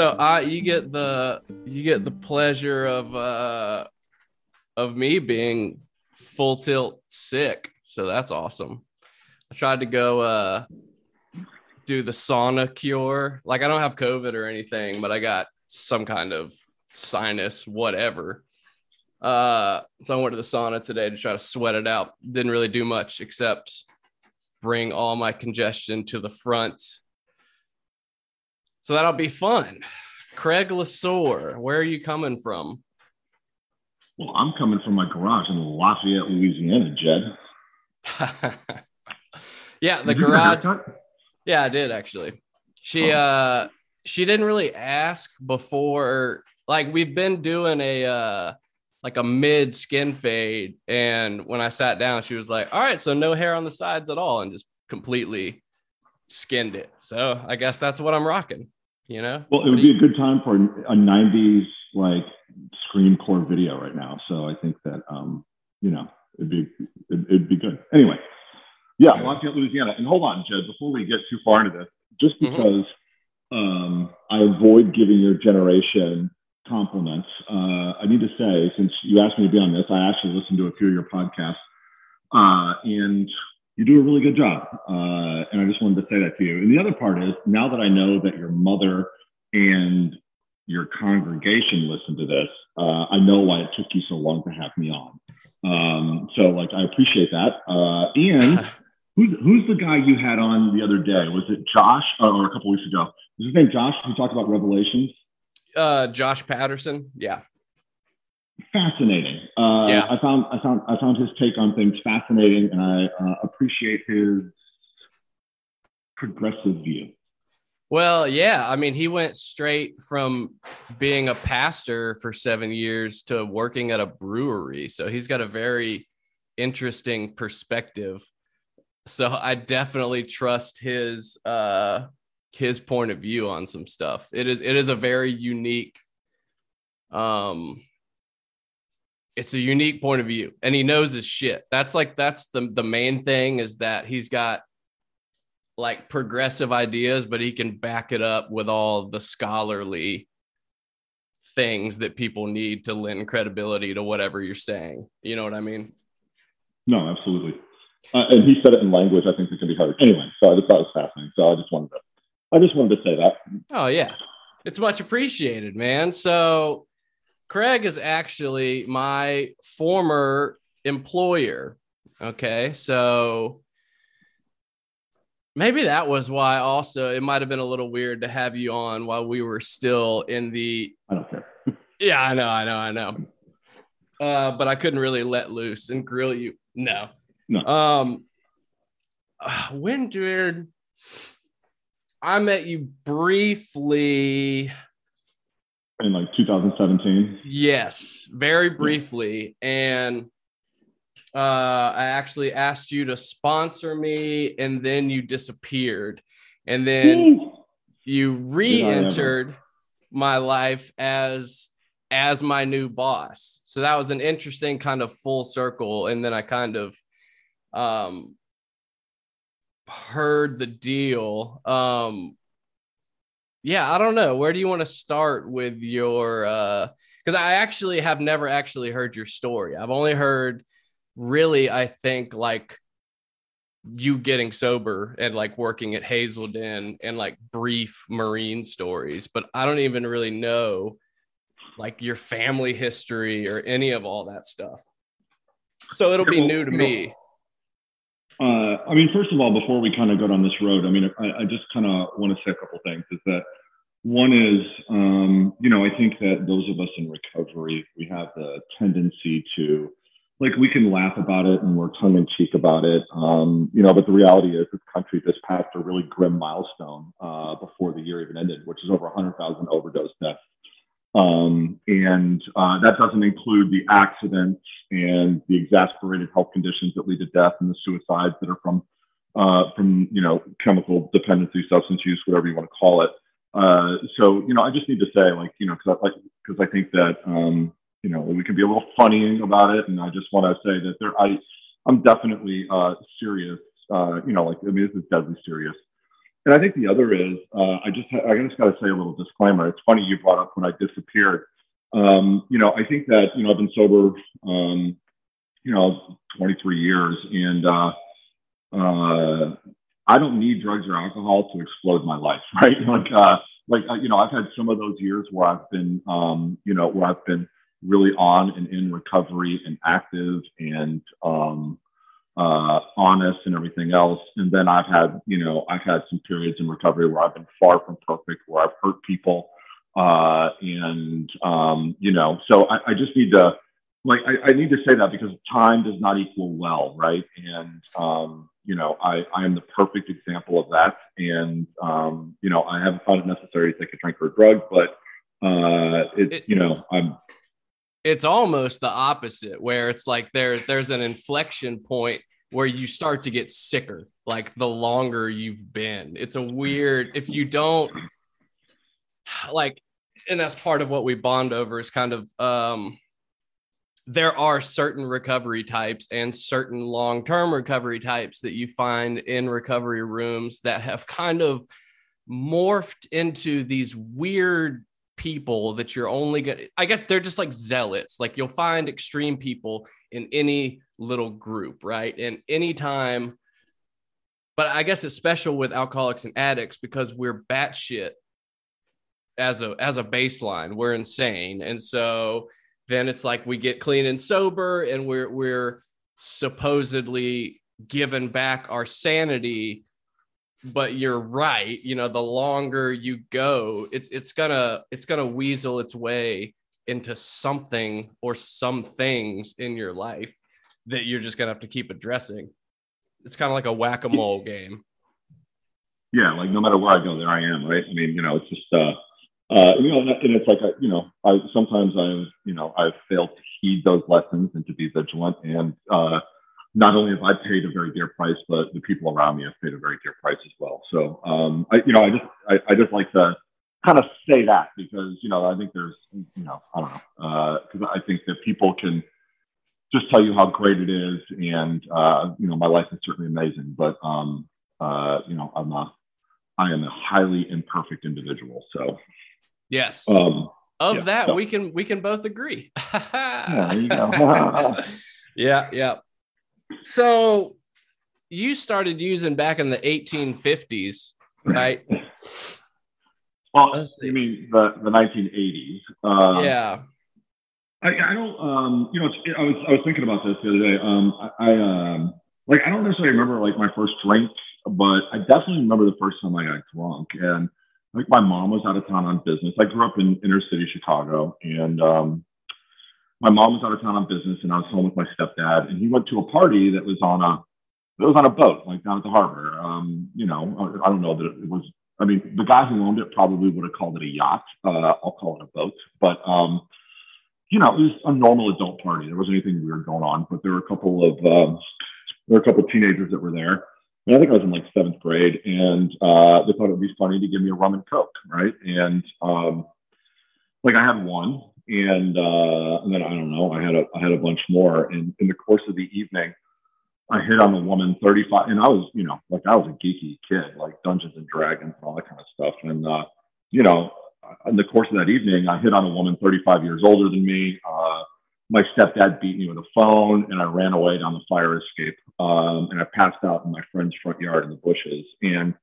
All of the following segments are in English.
So uh, you get the you get the pleasure of uh, of me being full tilt sick. So that's awesome. I tried to go uh, do the sauna cure. Like I don't have COVID or anything, but I got some kind of sinus, whatever. Uh, so I went to the sauna today to try to sweat it out. Didn't really do much except bring all my congestion to the front. So that'll be fun. Craig Laseur, where are you coming from? Well, I'm coming from my garage in Lafayette, Louisiana, Jed. yeah, the garage. Yeah, I did actually. She oh. uh she didn't really ask before like we've been doing a uh like a mid skin fade and when I sat down she was like, "All right, so no hair on the sides at all," and just completely skinned it. So I guess that's what I'm rocking. You know. Well, it would be a good time for a '90s like screen core video right now. So I think that um, you know it'd be it'd, it'd be good. Anyway, yeah, Lafayette, Louisiana. And hold on, Jed, before we get too far into this, just mm-hmm. because mm-hmm. um, I avoid giving your generation compliments, uh, I need to say, since you asked me to be on this, I actually listened to a few of your podcasts, uh, and you do a really good job. Uh, and I just wanted to say that to you. And the other part is, now that I know that your mother and your congregation listen to this, uh, I know why it took you so long to have me on. Um, so, like, I appreciate that. Uh, and who's, who's the guy you had on the other day? Was it Josh uh, or a couple weeks ago? Was his name Josh who talked about Revelations? Uh, Josh Patterson. Yeah. Fascinating. Uh, yeah. I found I found I found his take on things fascinating, and I uh, appreciate his progressive view. Well, yeah. I mean, he went straight from being a pastor for seven years to working at a brewery. So he's got a very interesting perspective. So I definitely trust his uh his point of view on some stuff. It is it is a very unique um it's a unique point of view and he knows his shit. That's like that's the the main thing is that he's got like progressive ideas, but he can back it up with all the scholarly things that people need to lend credibility to whatever you're saying. You know what I mean? No, absolutely. Uh, and he said it in language I think it can be hard. Anyway, so I just thought it was fascinating. So I just wanted to, I just wanted to say that. Oh yeah, it's much appreciated, man. So Craig is actually my former employer. Okay, so maybe that was why also it might have been a little weird to have you on while we were still in the I don't care. yeah, I know, I know, I know. Uh, but I couldn't really let loose and grill you. No. No. Um when did I met you briefly in like 2017? Yes, very briefly. And uh, I actually asked you to sponsor me, and then you disappeared, and then you re-entered my life as as my new boss. So that was an interesting kind of full circle, and then I kind of um heard the deal. Um yeah, I don't know. Where do you want to start with your uh because I actually have never actually heard your story. I've only heard really, I think like you getting sober and like working at Hazelden and like brief marine stories, but I don't even really know like your family history or any of all that stuff. So it'll be new to me. Uh, I mean, first of all, before we kind of go down this road, I mean, I, I just kind of want to say a couple things. Is that one is, um, you know, I think that those of us in recovery, we have the tendency to like we can laugh about it and we're tongue in cheek about it, um, you know. But the reality is, this country just passed a really grim milestone uh, before the year even ended, which is over 100,000 overdose deaths, um, and uh, that doesn't include the accidents and the exasperated health conditions that lead to death and the suicides that are from uh, from you know chemical dependency, substance use, whatever you want to call it. Uh, so you know, I just need to say, like, you know, because I like I think that um, you know, we can be a little funny about it. And I just want to say that there, I, I'm definitely uh, serious. Uh, you know, like I mean, this is deadly serious. And I think the other is uh, I just I just got to say a little disclaimer. It's funny you brought up when I disappeared. Um, you know, I think that you know I've been sober, um, you know, 23 years, and uh, uh, I don't need drugs or alcohol to explode my life, right? Like, uh, like uh, you know, I've had some of those years where I've been, um, you know, where I've been really on and in recovery and active and um, uh, honest and everything else. And then I've had, you know, I've had some periods in recovery where I've been far from perfect, where I've hurt people, uh, and um, you know, so I, I just need to like I, I, need to say that because time does not equal well, right? And um, you know, I, I am the perfect example of that. And um, you know, I haven't found it necessary to take a drink or a drug, but uh, it, it, you know, I'm. It's almost the opposite, where it's like there's there's an inflection point where you start to get sicker, like the longer you've been. It's a weird if you don't like, and that's part of what we bond over is kind of um there are certain recovery types and certain long term recovery types that you find in recovery rooms that have kind of morphed into these weird people that you're only going to, I guess they're just like zealots. Like you'll find extreme people in any little group, right? And anytime, but I guess it's special with alcoholics and addicts because we're batshit as a as a baseline. We're insane. And so then it's like we get clean and sober and we're we're supposedly given back our sanity but you're right you know the longer you go it's it's gonna it's gonna weasel its way into something or some things in your life that you're just gonna have to keep addressing it's kind of like a whack-a-mole game yeah like no matter where i go there i am right i mean you know it's just uh uh, you know, and it's like, you know, I sometimes I've, you know, I've failed to heed those lessons and to be vigilant. And uh, not only have I paid a very dear price, but the people around me have paid a very dear price as well. So, um, I, you know, I just, I, I just like to kind of say that because, you know, I think there's, you know, I don't know, because uh, I think that people can just tell you how great it is. And, uh, you know, my life is certainly amazing, but, um, uh, you know, I'm a, I am a highly imperfect individual. So, Yes. Um, of yeah, that, so. we can we can both agree. yeah, yeah, yeah. So you started using back in the 1850s, right? Well, you mean the, the 1980s? Uh, yeah. I, I don't, um, you know, I was I was thinking about this the other day. Um, I, I um, like I don't necessarily remember like my first drink, but I definitely remember the first time I got drunk, and like my mom was out of town on business. I grew up in inner city Chicago, and um, my mom was out of town on business, and I was home with my stepdad, and he went to a party that was on a it was on a boat, like down at the harbor. Um, you know, I don't know that it was. I mean, the guy who owned it probably would have called it a yacht. Uh, I'll call it a boat, but um, you know, it was a normal adult party. There wasn't anything weird going on, but there were a couple of um, there were a couple of teenagers that were there and I think I was in like seventh grade, and uh, they thought it would be funny to give me a rum and coke, right? And um, like I had one, and uh, and then I don't know, I had a I had a bunch more, and in the course of the evening, I hit on a woman 35, and I was you know like I was a geeky kid, like Dungeons and Dragons and all that kind of stuff, and uh, you know, in the course of that evening, I hit on a woman 35 years older than me. Uh, my stepdad beat me with a phone and I ran away down the fire escape. Um, and I passed out in my friend's front yard in the bushes. And,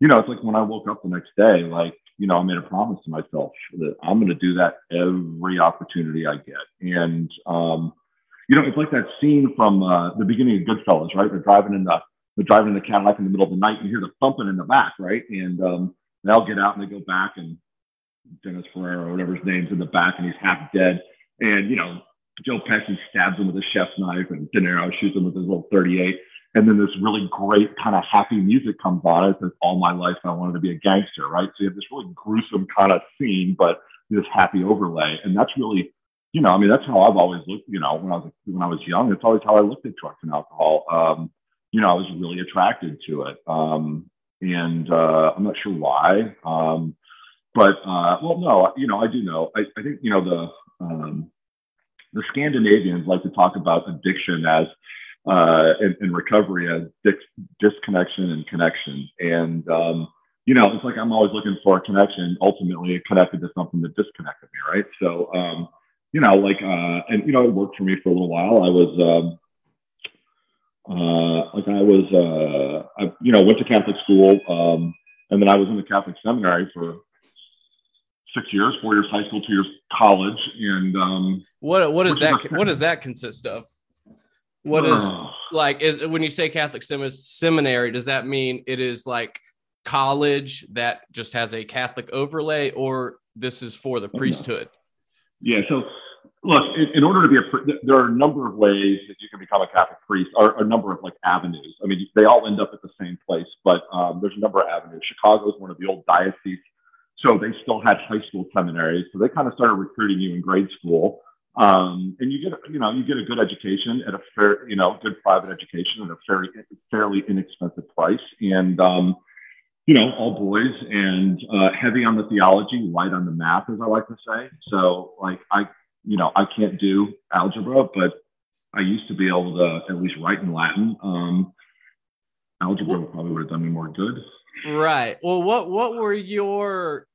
you know, it's like when I woke up the next day, like, you know, I made a promise to myself that I'm going to do that every opportunity I get. And, um, you know, it's like that scene from uh, the beginning of Goodfellas, right? They're driving in the, they're driving in the Cadillac in the middle of the night and you hear the thumping in the back, right? And um, they'll get out and they go back and Dennis Ferrer or whatever his name's in the back and he's half dead. And, you know, Joe Pesci stabs him with a chef's knife, and De Niro shoots him with his little 38. And then this really great kind of happy music comes on. It says, "All my life I wanted to be a gangster," right? So you have this really gruesome kind of scene, but this happy overlay, and that's really, you know, I mean, that's how I've always looked. You know, when I was when I was young, it's always how I looked at drugs and alcohol. Um, you know, I was really attracted to it, um, and uh, I'm not sure why. Um, but uh, well, no, you know, I do know. I, I think you know the um, the Scandinavians like to talk about addiction as uh, and, and, recovery as dis- disconnection and connection. And um, you know, it's like I'm always looking for a connection. Ultimately, it connected to something that disconnected me, right? So, um, you know, like, uh, and you know, it worked for me for a little while. I was, um, uh, like, I was, uh, I, you know, went to Catholic school, um, and then I was in the Catholic seminary for six years, four years high school, two years college, and um, what what does that what does that consist of? What is like is when you say Catholic sem- seminary? Does that mean it is like college that just has a Catholic overlay, or this is for the priesthood? Yeah. So, look, in, in order to be a, pri- there are a number of ways that you can become a Catholic priest, or a number of like avenues. I mean, they all end up at the same place, but um, there's a number of avenues. Chicago is one of the old dioceses, so they still had high school seminaries. So they kind of started recruiting you in grade school. Um, and you get, you know, you get a good education at a fair, you know, good private education at a fairly, fairly inexpensive price. And, um, you know, all boys and uh, heavy on the theology, light on the math, as I like to say. So, like, I, you know, I can't do algebra, but I used to be able to at least write in Latin. Um, algebra probably would have done me more good. Right. Well, what what were your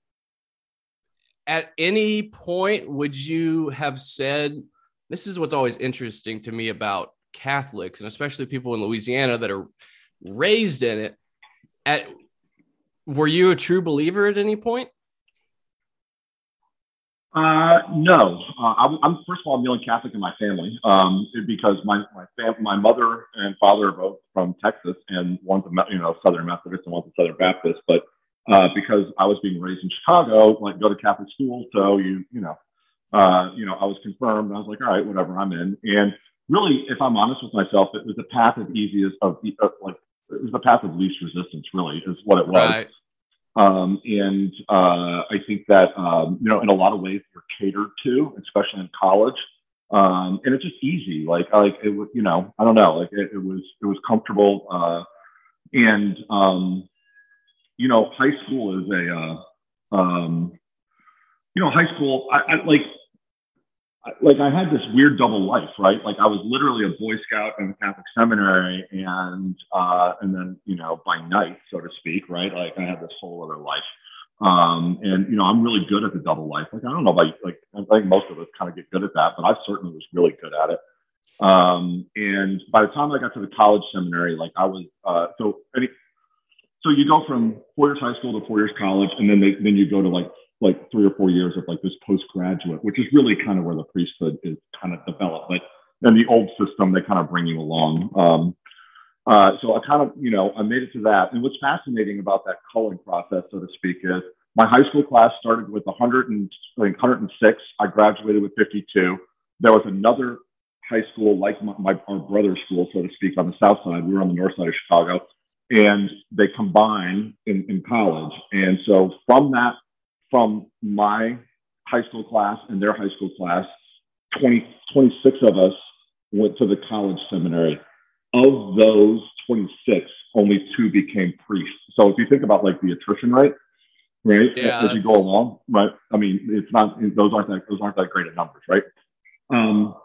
at any point would you have said this is what's always interesting to me about Catholics and especially people in Louisiana that are raised in it at were you a true believer at any point? Uh, no, uh, I'm, I'm, first of all, I'm the only Catholic in my family um, because my my, fam- my mother and father are both from Texas, and one's a you know Southern Methodist and one's a Southern Baptist. But uh, because I was being raised in Chicago, like go to Catholic school, so you you know, uh, you know, I was confirmed. I was like, all right, whatever, I'm in. And really, if I'm honest with myself, it was the path of easiest of uh, like it was the path of least resistance. Really, is what it was. Right. Um, and uh, I think that um, you know, in a lot of ways, you're catered to, especially in college. Um, and it's just easy. Like, like it was, you know, I don't know, like it, it was, it was comfortable. Uh, and um, you know, high school is a, uh, um, you know, high school. I, I like, I- like I had this weird double life, right? Like I was literally a Boy Scout in a Catholic seminary, and uh, and then you know by night, so to speak, right? Like I had this whole other life, um, and you know I'm really good at the double life. Like I don't know about like I think most of us kind of get good at that, but I certainly was really good at it. Um, and by the time I got to the college seminary, like I was uh, so any, so you go from four years high school to four years college, and then they, then you go to like like three or four years of like this postgraduate, which is really kind of where the priesthood is kind of developed. But in the old system, they kind of bring you along. Um, uh, so I kind of, you know, I made it to that. And what's fascinating about that culling process, so to speak, is my high school class started with 100 and, I think 106. I graduated with 52. There was another high school, like my, my our brother's school, so to speak, on the south side. We were on the north side of Chicago, and they combine in, in college. And so from that from my high school class and their high school class, 20, 26 of us went to the college seminary. Of those 26, only two became priests. So if you think about like the attrition rate, right, Yeah, as you go along, right? I mean, it's not those aren't that those aren't that great at numbers, right? Um,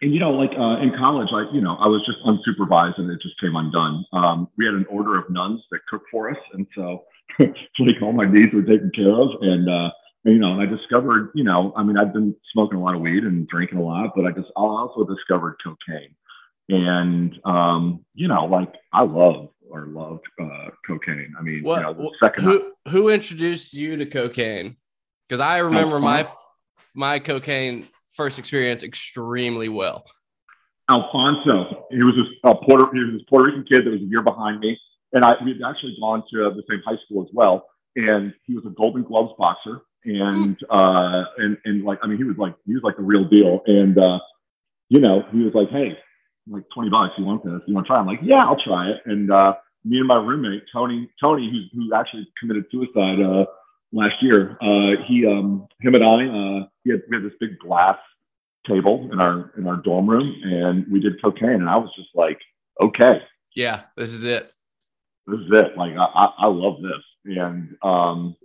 and you know, like uh, in college, like you know, I was just unsupervised, and it just came undone. Um, we had an order of nuns that cooked for us, and so like all my needs were taken care of. And uh, you know, and I discovered, you know, I mean, I've been smoking a lot of weed and drinking a lot, but I just I also discovered cocaine. And um, you know, like I love or loved uh, cocaine. I mean, What, you know, second who who introduced you to cocaine? Because I remember my my cocaine first experience extremely well. Alfonso. He was this uh, Puerto he was this Puerto Rican kid that was a year behind me, and I we had actually gone to the same high school as well. And he was a Golden Gloves boxer, and uh, and and like I mean, he was like he was like the real deal. And uh, you know, he was like, hey, like twenty bucks, you want this? You want to try? I'm like, yeah, I'll try it. And uh, me and my roommate Tony, Tony, who who actually committed suicide uh, last year, uh, he um him and I, uh, he had we had this big glass table in our in our dorm room and we did cocaine and I was just like, okay, Yeah, this is it. this is it. Like I, I, I love this. And um,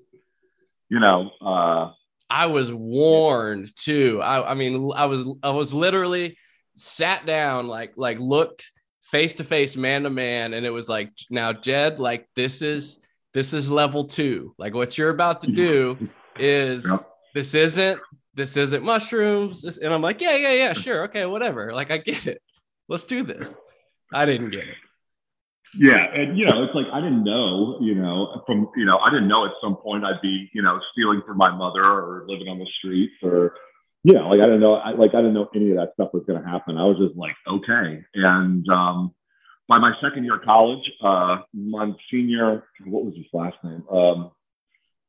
you know, uh I was warned too. I, I mean, I was I was literally sat down, like like looked face to face, man to man, and it was like, now Jed, like this is this is level two. Like what you're about to do is yep. this isn't this isn't mushrooms. And I'm like, yeah, yeah, yeah, sure, okay, whatever. Like I get it. Let's do this. I didn't get it. Yeah, and you know, it's like I didn't know, you know, from you know, I didn't know at some point I'd be, you know, stealing from my mother or living on the streets or, you know, like I didn't know, I, like I didn't know any of that stuff was going to happen. I was just like, okay, and um, by my second year of college, uh, Monsignor, what was his last name? Um,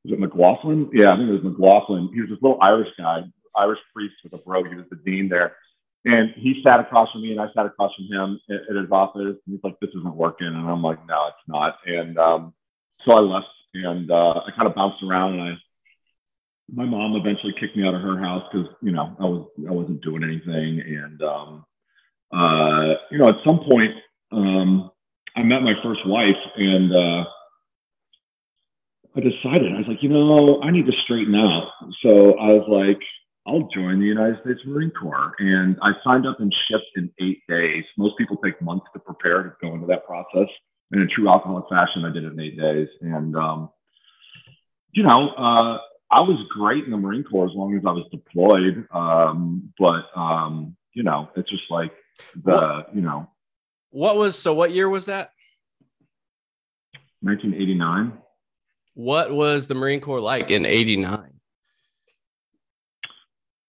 was it McLaughlin? Yeah, I think it was McLaughlin. He was this little Irish guy, Irish priest with a brogue. He was the dean there. And he sat across from me and I sat across from him at, at his office. And he's like, this isn't working. And I'm like, no, it's not. And um, so I left and uh, I kind of bounced around and I, my mom eventually kicked me out of her house because, you know, I was, I wasn't doing anything. And, um, uh, you know, at some point, um, I met my first wife and, uh, I decided, I was like, you know, I need to straighten out. So I was like, I'll join the United States Marine Corps. And I signed up and shipped in eight days. Most people take months to prepare to go into that process. And in true alcoholic fashion, I did it in eight days. And, um, you know, uh, I was great in the Marine Corps as long as I was deployed. Um, but, um, you know, it's just like the, you know. What was, so what year was that? 1989. What was the Marine Corps like in 89?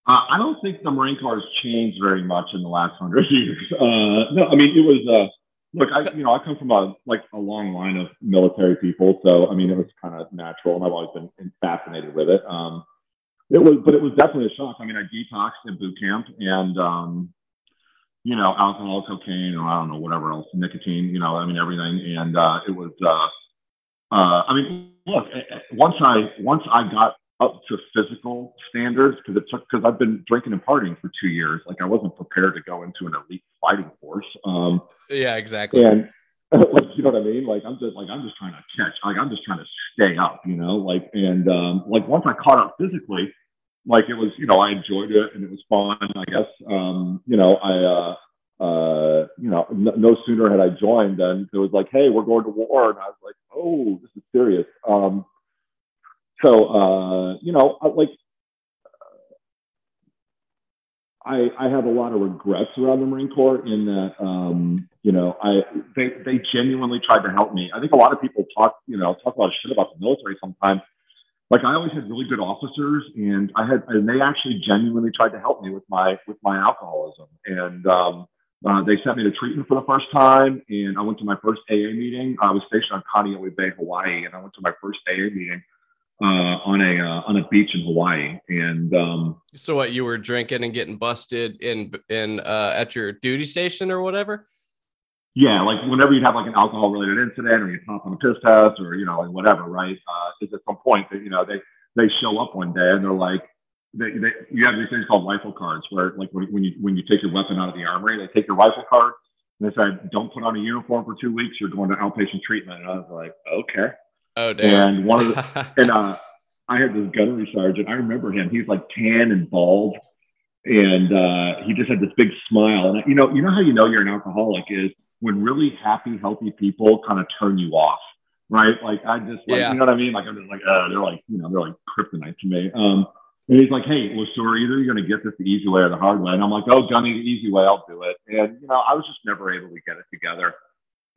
Uh, I don't think the Marine Corps has changed very much in the last hundred years. Uh, no, I mean it was. Uh, look, I you know I come from a like a long line of military people, so I mean it was kind of natural, and I've always been fascinated with it. Um, it was, but it was definitely a shock. I mean, I detoxed in boot camp, and um, you know, alcohol, cocaine, or I don't know whatever else, nicotine. You know, I mean everything, and uh, it was. Uh, uh, I mean, look, once I once I got up to physical standards because it took because I've been drinking and partying for two years. Like I wasn't prepared to go into an elite fighting force. Um, yeah, exactly. And like you know what I mean? Like I'm just like I'm just trying to catch. Like I'm just trying to stay up. You know, like and um, like once I caught up physically, like it was you know I enjoyed it and it was fun. I guess um, you know I. Uh, uh, you know, no, no sooner had I joined than it was like, hey, we're going to war. And I was like, oh, this is serious. Um, so uh, you know, like I, I have a lot of regrets around the Marine Corps in that, um, you know, I they they genuinely tried to help me. I think a lot of people talk, you know, talk a lot of shit about the military sometimes. Like I always had really good officers, and I had, and they actually genuinely tried to help me with my with my alcoholism. And um, uh, they sent me to treatment for the first time, and I went to my first AA meeting. I was stationed on Kaneohe Bay, Hawaii, and I went to my first AA meeting uh, on a uh, on a beach in Hawaii. And um, so, what you were drinking and getting busted in in uh, at your duty station or whatever? Yeah, like whenever you have like an alcohol related incident, or you pop on a piss test, or you know, like whatever, right? Uh, is at some point that you know they they show up one day and they're like. They, they, you have these things called rifle cards where like when, when you when you take your weapon out of the armory they take your rifle card and they said don't put on a uniform for two weeks you're going to outpatient treatment and i was like okay Oh, damn. And one of the, and uh, I had this gunnery sergeant. I remember him. He's like tan and bald, and uh, he just had this big smile. And you know, you know how you know you're an alcoholic is when really happy, healthy people kind of turn you off, right? Like I just, like, yeah. you know what I mean? Like I'm just like, uh, they're like, you know, they're like kryptonite to me. Um, and he's like, hey, well, so either you're going to get this the easy way or the hard way. And I'm like, oh, Johnny, the easy way, I'll do it. And you know, I was just never able to get it together.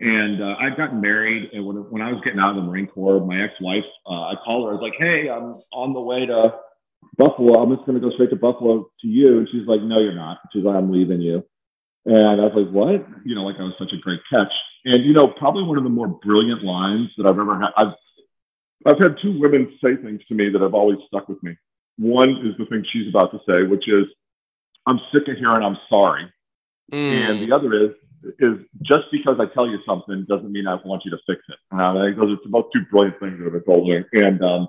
And uh, I'd gotten married, and when, when I was getting out of the Marine Corps, my ex-wife, uh, I called her. I was like, "Hey, I'm on the way to Buffalo. I'm just going to go straight to Buffalo to you." And she's like, "No, you're not." She's like, "I'm leaving you." And I was like, "What?" You know, like I was such a great catch. And you know, probably one of the more brilliant lines that I've ever had. I've I've had two women say things to me that have always stuck with me. One is the thing she's about to say, which is, "I'm sick of hearing I'm sorry," mm. and the other is, is just because I tell you something doesn't mean I want you to fix it. Uh, I think those are both two brilliant things that have been told me. And, um,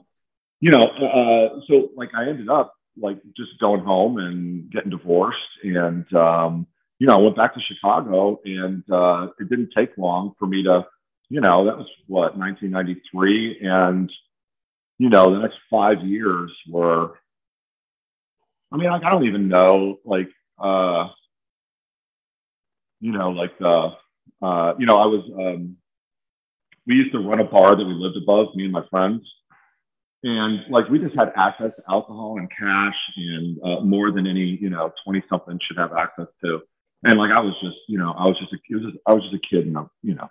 you know, uh, so like I ended up like just going home and getting divorced. And, um, you know, I went back to Chicago and uh, it didn't take long for me to, you know, that was what, 1993. And, you know, the next five years were, I mean, like, I don't even know, like, uh, you know, like the, uh, you know, I was, um, we used to run a bar that we lived above, me and my friends. And like we just had access to alcohol and cash and uh, more than any, you know, 20 something should have access to. And like I was just, you know, I was just a, it was just, I was just a kid in a, you know,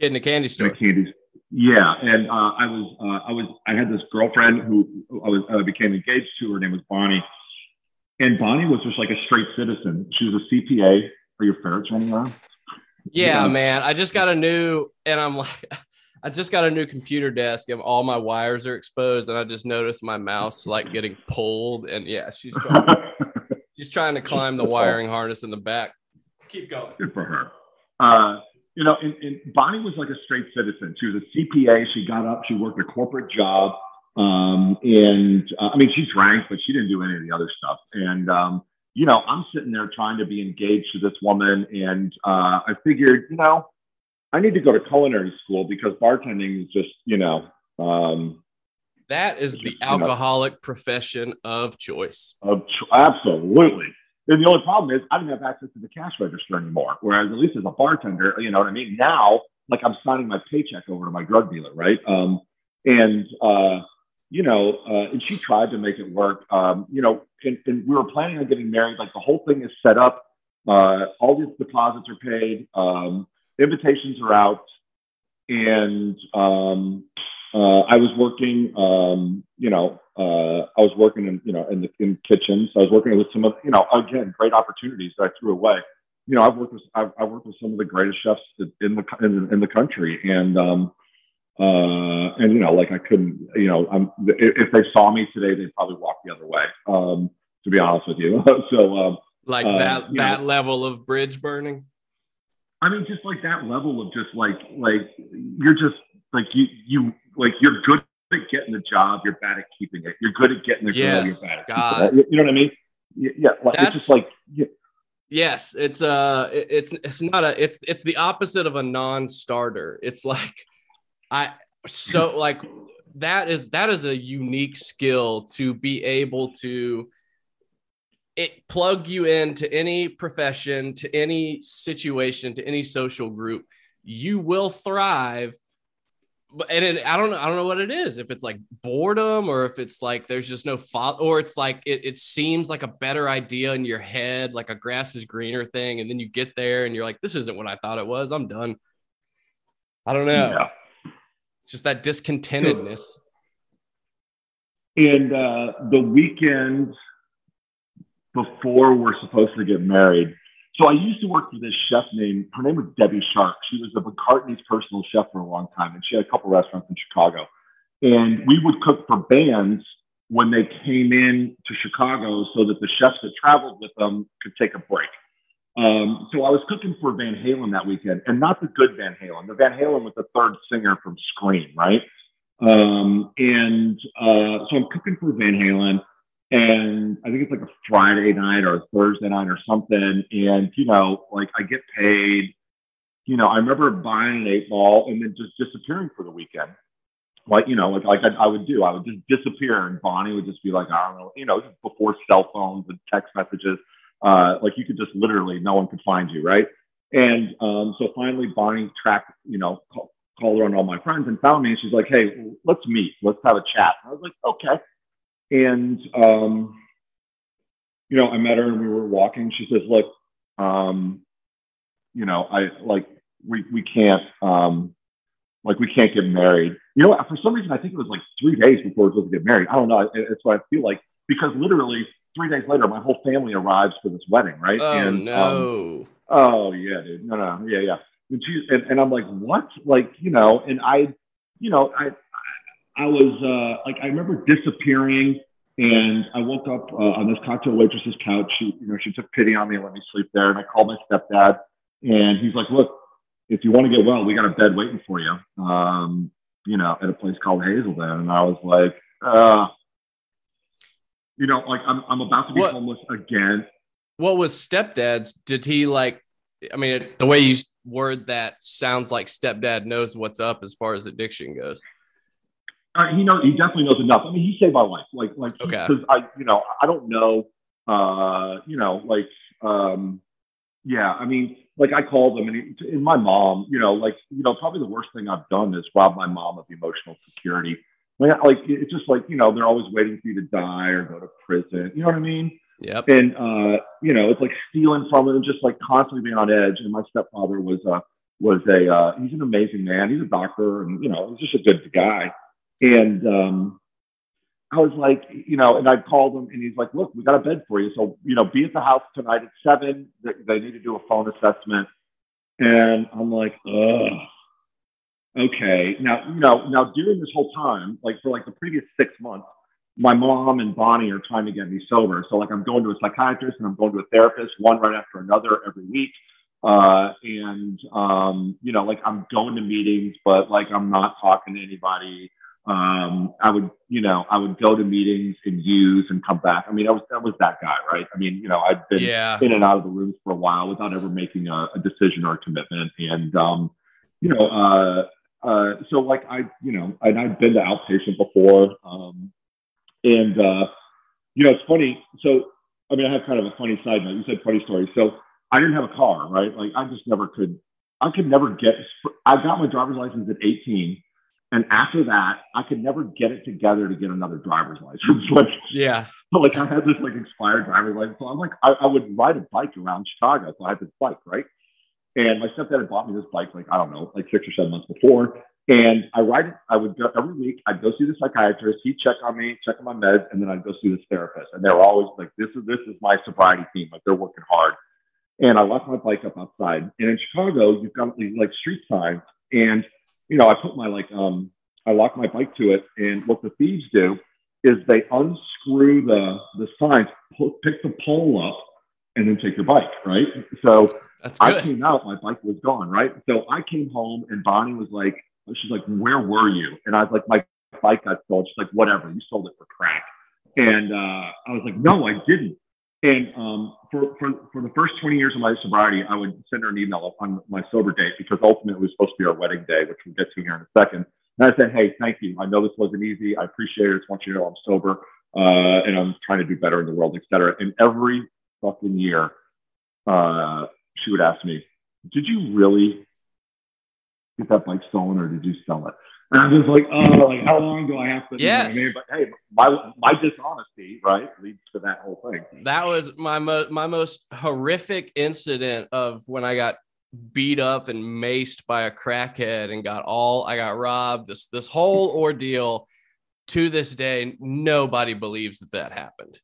kid in a candy store. Candy, yeah, and uh, I was, uh, I was, I had this girlfriend who I was, I became engaged to. Her name was Bonnie, and Bonnie was just like a straight citizen. She was a CPA. Are your ferrets running around? Yeah, yeah, man. I just got a new, and I'm like, I just got a new computer desk and all my wires are exposed, and I just noticed my mouse like getting pulled, and yeah, she's trying, she's trying to climb the wiring harness in the back. Keep going. Good for her. Uh, you know, and, and, Bonnie was like a straight citizen. She was a CPA. She got up. She worked a corporate job, um, and uh, I mean, she drank, but she didn't do any of the other stuff. And um, you know, I'm sitting there trying to be engaged to this woman, and uh, I figured, you know, I need to go to culinary school because bartending is just, you know, um, that is the alcoholic know, profession of choice. Of absolutely. And the only problem is I didn't have access to the cash register anymore. Whereas at least as a bartender, you know what I mean? Now, like I'm signing my paycheck over to my drug dealer, right? Um, and uh, you know, uh, and she tried to make it work. Um, you know, and, and, we were planning on getting married. Like the whole thing is set up. Uh, all these deposits are paid. Um, invitations are out, and um, uh, I was working. Um, you know, uh, I was working in you know in the in kitchens. I was working with some of you know again great opportunities that I threw away. You know, I've worked with I've, I've worked with some of the greatest chefs in the in, in the country, and um, uh, and you know, like I couldn't, you know, I'm, if they saw me today, they'd probably walk the other way. Um, to be honest with you, so um, like uh, that that know, level of bridge burning. I mean, just like that level of just like like you're just like you you like you're good at getting the job, you're bad at keeping it. You're good at getting the yes, girl, you're bad at God. keeping it. You know what I mean? Yeah, like, it's just like. Yeah. Yes, it's uh it's it's not a it's it's the opposite of a non-starter. It's like I so like that is that is a unique skill to be able to it plug you into any profession, to any situation, to any social group, you will thrive. And it, I don't know, I don't know what it is. If it's like boredom, or if it's like there's just no fault, or it's like it, it seems like a better idea in your head, like a grass is greener thing, and then you get there and you're like, this isn't what I thought it was. I'm done. I don't know. Yeah. Just that discontentedness. And uh, the weekend before we're supposed to get married. So I used to work for this chef named, her name was Debbie Sharpe. She was the McCartney's personal chef for a long time, and she had a couple restaurants in Chicago. And we would cook for bands when they came in to Chicago so that the chefs that traveled with them could take a break. Um, so I was cooking for Van Halen that weekend, and not the good Van Halen, the Van Halen with the third singer from Scream, right? Um, and uh, so I'm cooking for Van Halen and I think it's like a Friday night or a Thursday night or something. And you know, like I get paid. You know, I remember buying an eight ball and then just disappearing for the weekend. Like you know, like like I, I would do, I would just disappear, and Bonnie would just be like, I don't know, you know, before cell phones and text messages, uh, like you could just literally, no one could find you, right? And um, so finally, Bonnie tracked, you know, call, called around all my friends and found me, and she's like, Hey, let's meet, let's have a chat. And I was like, Okay. And, um, you know, I met her and we were walking. She says, look, um, you know, I like, we, we can't, um, like, we can't get married. You know, for some reason, I think it was like three days before we were supposed to get married. I don't know. It's what I feel like because literally three days later, my whole family arrives for this wedding, right? Oh, and, no. Um, oh, yeah, dude. No, no. Yeah, yeah. And, she, and, and I'm like, what? Like, you know, and I, you know, I, I was uh, like, I remember disappearing, and I woke up uh, on this cocktail waitress's couch. She, you know, she took pity on me and let me sleep there. And I called my stepdad, and he's like, "Look, if you want to get well, we got a bed waiting for you." Um, you know, at a place called Hazelden, and I was like, uh, you know, like I'm, I'm about to be what, homeless again. What was stepdad's? Did he like? I mean, the way you word that sounds like stepdad knows what's up as far as addiction goes. Uh, he knows. He definitely knows enough. I mean, he saved my life. Like, like, because okay. I, you know, I don't know. Uh, you know, like, um, yeah, I mean, like I called him, and, he, and my mom, you know, like you know, probably the worst thing I've done is rob my mom of emotional security. Like, like it's just like you know, they're always waiting for you to die or go to prison. You know what I mean? Yep. And uh, you know, it's like stealing from them and just like constantly being on edge. And my stepfather was uh was a uh, he's an amazing man. He's a doctor, and you know, he's just a good guy. And um, I was like, you know, and I called him and he's like, look, we got a bed for you. So, you know, be at the house tonight at seven. They, need to do a phone assessment. And I'm like, ugh, okay. Now, you know, now during this whole time, like for like the previous six months, my mom and Bonnie are trying to get me sober. So like I'm going to a psychiatrist and I'm going to a therapist, one right after another every week. Uh, and, um, you know, like I'm going to meetings, but like I'm not talking to anybody um, I would, you know, I would go to meetings and use and come back. I mean, I was that was that guy, right? I mean, you know, I'd been yeah. in and out of the rooms for a while without ever making a, a decision or a commitment, and um, you know, uh, uh, so like I, you know, and I'd been to outpatient before, um, and uh, you know, it's funny. So, I mean, I have kind of a funny side note. You said funny story. So, I didn't have a car, right? Like, I just never could. I could never get. I got my driver's license at 18 and after that, I could never get it together to get another driver's license. like, yeah. like I had this like expired driver's license. So I'm like, I, I, would ride a bike around Chicago. So I had this bike, right? And my stepdad had bought me this bike, like, I don't know, like six or seven months before. And I ride it, I would go every week, I'd go see the psychiatrist, he'd check on me, check on my meds, and then I'd go see this therapist. And they were always like, This is this is my sobriety team. Like they're working hard. And I left my bike up outside. And in Chicago, you've got these like street signs. And you know, I put my like, um, I lock my bike to it, and what the thieves do is they unscrew the the signs, pick the pole up, and then take your bike, right? So I came out, my bike was gone, right? So I came home, and Bonnie was like, she's like, "Where were you?" And I was like, "My bike got stolen." She's like, "Whatever, you sold it for crack." And uh, I was like, "No, I didn't." And um, for, for, for the first 20 years of my sobriety, I would send her an email on my sober date because ultimately it was supposed to be our wedding day, which we'll get to here in a second. And I said, Hey, thank you. I know this wasn't easy. I appreciate it. I just want you to know I'm sober uh, and I'm trying to do better in the world, et cetera. And every fucking year, uh, she would ask me, Did you really get that bike stolen or did you sell it? And I was like, oh, like how long do I have to? Yes. You know I mean? But hey, my my dishonesty, right, leads to that whole thing. That was my mo- my most horrific incident of when I got beat up and maced by a crackhead and got all I got robbed. This this whole ordeal. To this day, nobody believes that that happened.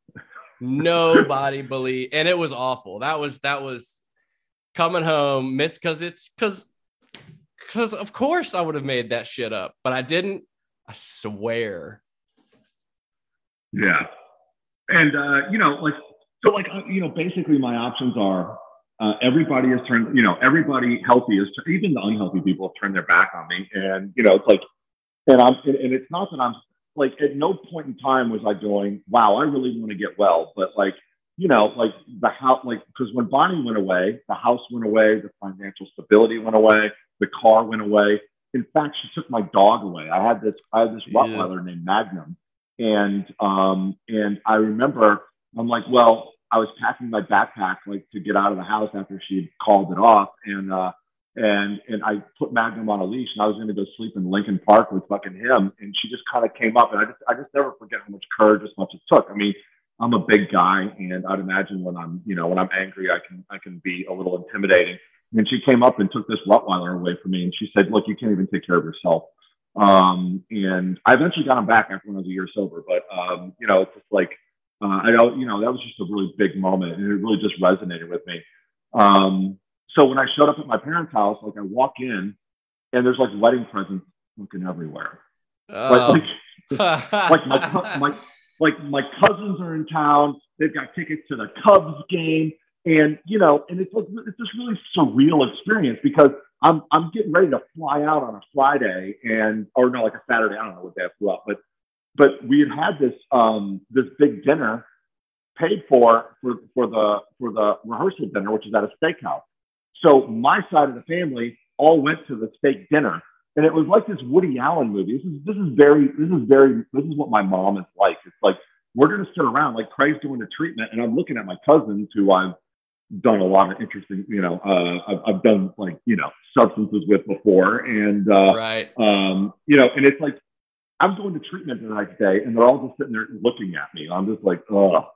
Nobody believe, and it was awful. That was that was coming home, miss because it's because because of course I would have made that shit up, but I didn't. I swear. Yeah, and uh, you know, like so, like uh, you know, basically my options are uh, everybody has turned, you know, everybody healthy is even the unhealthy people have turned their back on me, and you know, it's like, and I'm, and, and it's not that I'm like at no point in time was I going, wow, I really want to get well, but like you know, like the house, like, because when Bonnie went away, the house went away, the financial stability went away, the car went away. In fact, she took my dog away. I had this, I had this Rottweiler named Magnum, and um, and I remember I'm like, well, I was packing my backpack like to get out of the house after she called it off, and uh, and and I put Magnum on a leash, and I was going to go sleep in Lincoln Park with fucking him, and she just kind of came up, and I just I just never forget how much courage as much it took. I mean, I'm a big guy, and I'd imagine when I'm, you know, when I'm angry, I can I can be a little intimidating. And she came up and took this Rottweiler away from me, and she said, "Look, you can't even take care of yourself." Um, and I eventually got him back after when I was a year sober, but um, you know, it's just like uh, I know, you know, that was just a really big moment, and it really just resonated with me. Um, so when I showed up at my parents' house, like I walk in, and there's like wedding presents looking everywhere. Oh. Like, like, like my, my like my cousins are in town. They've got tickets to the Cubs game, and you know, and it's like it's this really surreal experience because I'm I'm getting ready to fly out on a Friday and or no, like a Saturday. I don't know what day I flew out, but but we had had this um this big dinner paid for for for the for the rehearsal dinner, which is at a steakhouse. So my side of the family all went to the steak dinner and it was like this Woody Allen movie. This is this is very this is very this is what my mom is like. It's like we're gonna sit around like Craig's doing the treatment, and I'm looking at my cousins who I've done a lot of interesting, you know, uh, I've, I've done like, you know, substances with before. And, uh, right. um, you know, and it's like, I'm going to treatment the next day and they're all just sitting there looking at me. I'm just like, oh,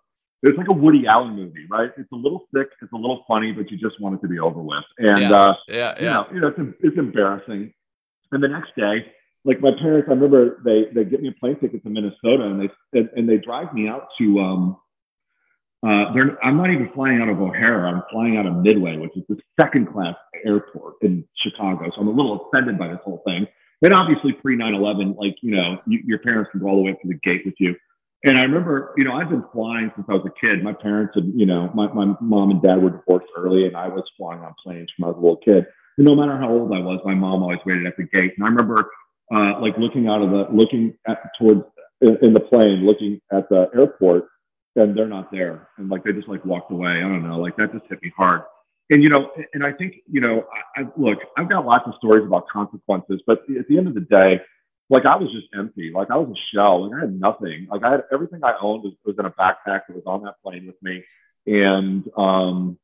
it's like a Woody Allen movie, right? It's a little sick, it's a little funny, but you just want it to be over with. And, yeah. uh, yeah, yeah. you know, you know, it's, it's embarrassing. And the next day, like my parents, I remember they they get me a plane ticket to Minnesota, and they and, and they drive me out to. Um, uh, I'm not even flying out of O'Hare. I'm flying out of Midway, which is the second class airport in Chicago. So I'm a little offended by this whole thing. But obviously, pre 9 11, like, you know, you, your parents can go all the way up to the gate with you. And I remember, you know, I've been flying since I was a kid. My parents and, you know, my, my mom and dad were divorced early, and I was flying on planes when I was a little kid. And no matter how old I was, my mom always waited at the gate. And I remember, uh, like, looking out of the, looking at towards in, in the plane, looking at the airport, and they're not there. And like, they just like walked away. I don't know. Like, that just hit me hard. And, you know, and I think, you know, I, I look, I've got lots of stories about consequences, but at the end of the day, like I was just empty. Like I was a shell. Like I had nothing. Like I had everything I owned was, was in a backpack that was on that plane with me. And um,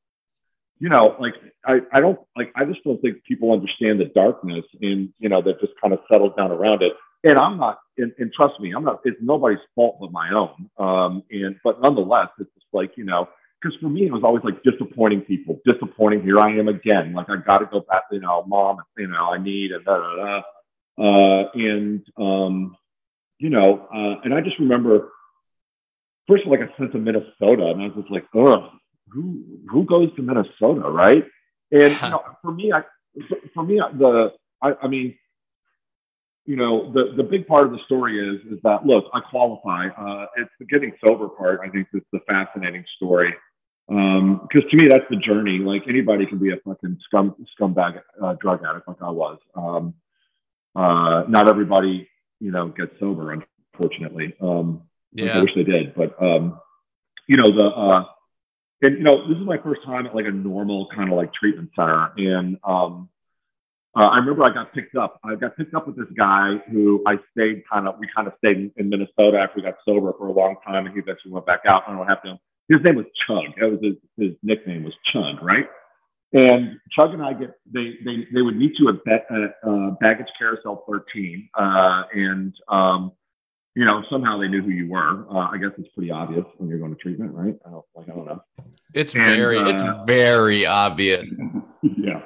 you know, like I, I don't like I just don't think people understand the darkness and you know that just kind of settles down around it. And I'm not and, and trust me, I'm not it's nobody's fault but my own. Um and but nonetheless, it's just like, you know, because for me it was always like disappointing people, disappointing. Here I am again. Like I gotta go back, you know, mom, and, you know, I need and da da da uh, and, um, you know, uh, and I just remember, first of all, like I sent to Minnesota, and I was just like, oh, who who goes to Minnesota, right? And you know, for me, I for, for me the I, I mean, you know, the the big part of the story is is that look, I qualify. Uh, it's the getting sober part. I think is the fascinating story because um, to me that's the journey. Like anybody can be a fucking scum scumbag uh, drug addict, like I was. Um, uh, not everybody, you know, gets sober, unfortunately. Um, yeah. I wish they did, but um, you know, the uh, and you know, this is my first time at like a normal kind of like treatment center, and um, uh, I remember I got picked up. I got picked up with this guy who I stayed kind of. We kind of stayed in, in Minnesota after we got sober for a long time, and he eventually went back out. I don't know what happened. His name was Chug. That was his, his nickname was Chug, right? And Chug and I get they they they would meet you at uh, uh, baggage carousel 13, uh, and um, you know somehow they knew who you were. Uh, I guess it's pretty obvious when you're going to treatment, right? I don't, like I don't know. It's and, very it's uh, very obvious. yeah.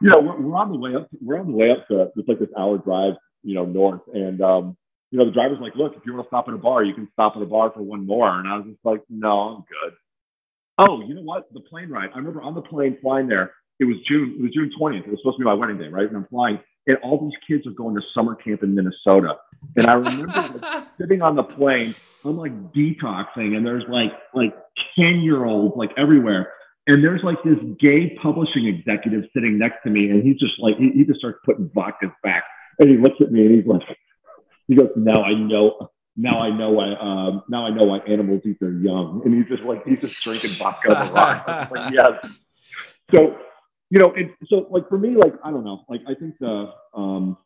You know we're, we're, on the way up. We're on the way up to it's like this hour drive, you know, north, and um, you know the driver's like, look, if you want to stop at a bar, you can stop at a bar for one more. And I was just like, no, I'm good. Oh, you know what? The plane ride. I remember on the plane flying there. It was June. It was June twentieth. It was supposed to be my wedding day, right? And I'm flying, and all these kids are going to summer camp in Minnesota. And I remember like, sitting on the plane. I'm like detoxing, and there's like like ten year olds like everywhere. And there's like this gay publishing executive sitting next to me, and he's just like he, he just starts putting vodka back, and he looks at me and he's like, he goes, "Now I know now I know why um, now I know why animals eat their young. And he's just like he's just drinking vodka the rock. like, yes. So you know, and so like for me, like I don't know, like I think the um,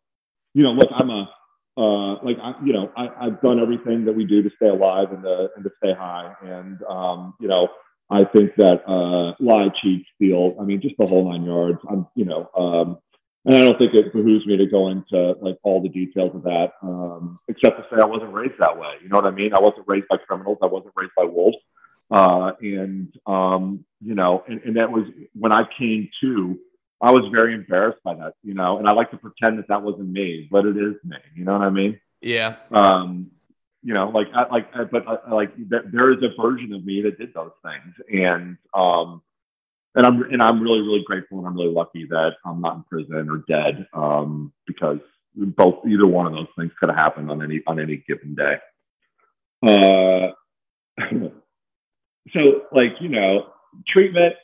you know, look, I'm a uh, like I, you know, I, I've done everything that we do to stay alive and to and to stay high, and um, you know, I think that uh, lie, cheat, steal. I mean, just the whole nine yards. I'm, you know, um, and I don't think it behooves me to go into like all the details of that, um, except to say I wasn't raised that way. You know what I mean? I wasn't raised by criminals. I wasn't raised by wolves. Uh, and, um, you know, and, and that was when I came to, I was very embarrassed by that, you know, and I like to pretend that that wasn't me, but it is me. You know what I mean? Yeah. Um, you know, like, I, like, I, but I, like, there is a version of me that did those things. And, um, and I'm and I'm really really grateful and I'm really lucky that I'm not in prison or dead um, because both either one of those things could have happened on any on any given day. Uh, so like you know treatment.